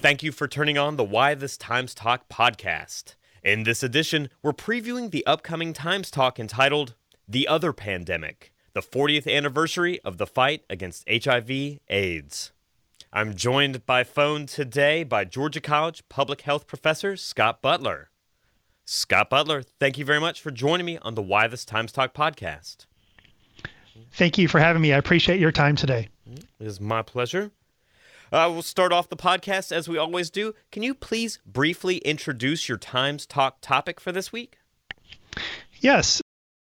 Thank you for turning on the Why This Times Talk podcast. In this edition, we're previewing the upcoming Times Talk entitled The Other Pandemic, the 40th anniversary of the fight against HIV AIDS. I'm joined by phone today by Georgia College public health professor Scott Butler. Scott Butler, thank you very much for joining me on the Why This Times Talk podcast. Thank you for having me. I appreciate your time today. Mm-hmm. It is my pleasure. Uh, we'll start off the podcast as we always do. Can you please briefly introduce your Times Talk topic for this week? Yes.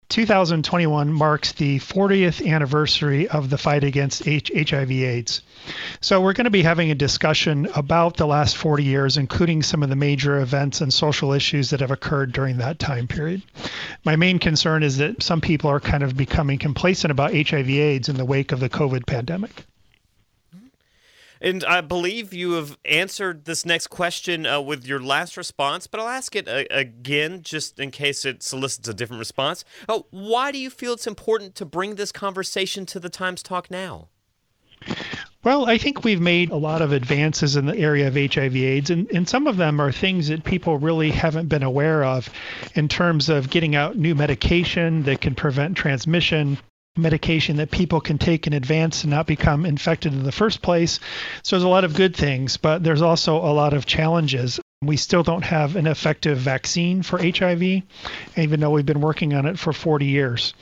2021 marks the 40th anniversary of the fight against HIV/AIDS. So, we're going to be having a discussion about the last 40 years, including some of the major events and social issues that have occurred during that time period. My main concern is that some people are kind of becoming complacent about HIV/AIDS in the wake of the COVID pandemic. And I believe you have answered this next question uh, with your last response, but I'll ask it uh, again just in case it solicits a different response. Uh, why do you feel it's important to bring this conversation to the Times Talk now? Well, I think we've made a lot of advances in the area of HIV/AIDS, and, and some of them are things that people really haven't been aware of in terms of getting out new medication that can prevent transmission, medication that people can take in advance and not become infected in the first place. So there's a lot of good things, but there's also a lot of challenges. We still don't have an effective vaccine for HIV, even though we've been working on it for 40 years.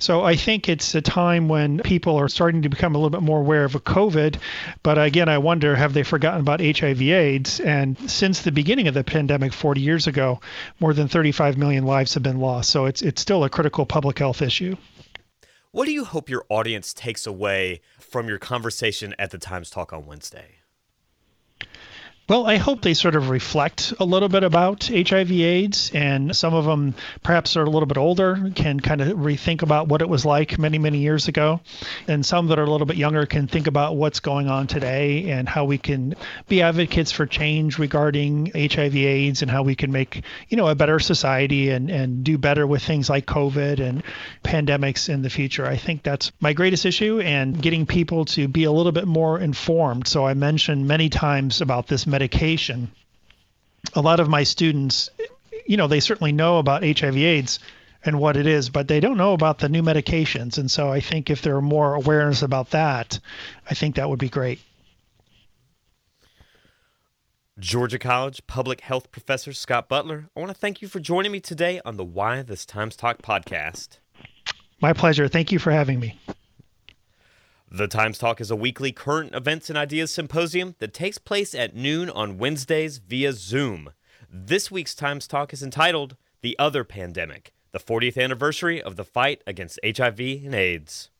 So I think it's a time when people are starting to become a little bit more aware of COVID. But again, I wonder have they forgotten about HIV/AIDS? And since the beginning of the pandemic 40 years ago, more than 35 million lives have been lost. So it's it's still a critical public health issue. What do you hope your audience takes away from your conversation at the Times Talk on Wednesday? Well, I hope they sort of reflect a little bit about HIV/AIDS, and some of them perhaps are a little bit older, can kind of rethink about what it was like many, many years ago, and some that are a little bit younger can think about what's going on today and how we can be advocates for change regarding HIV/AIDS and how we can make you know a better society and and do better with things like COVID and pandemics in the future. I think that's my greatest issue, and getting people to be a little bit more informed. So I mentioned many times about this medication, a lot of my students, you know, they certainly know about HIV/AIDS and what it is, but they don't know about the new medications. And so I think if there are more awareness about that, I think that would be great. Georgia College public health professor Scott Butler, I want to thank you for joining me today on the Why This Times Talk podcast. My pleasure. Thank you for having me. The Times Talk is a weekly current events and ideas symposium that takes place at noon on Wednesdays via Zoom. This week's Times Talk is entitled The Other Pandemic, the 40th anniversary of the fight against HIV and AIDS.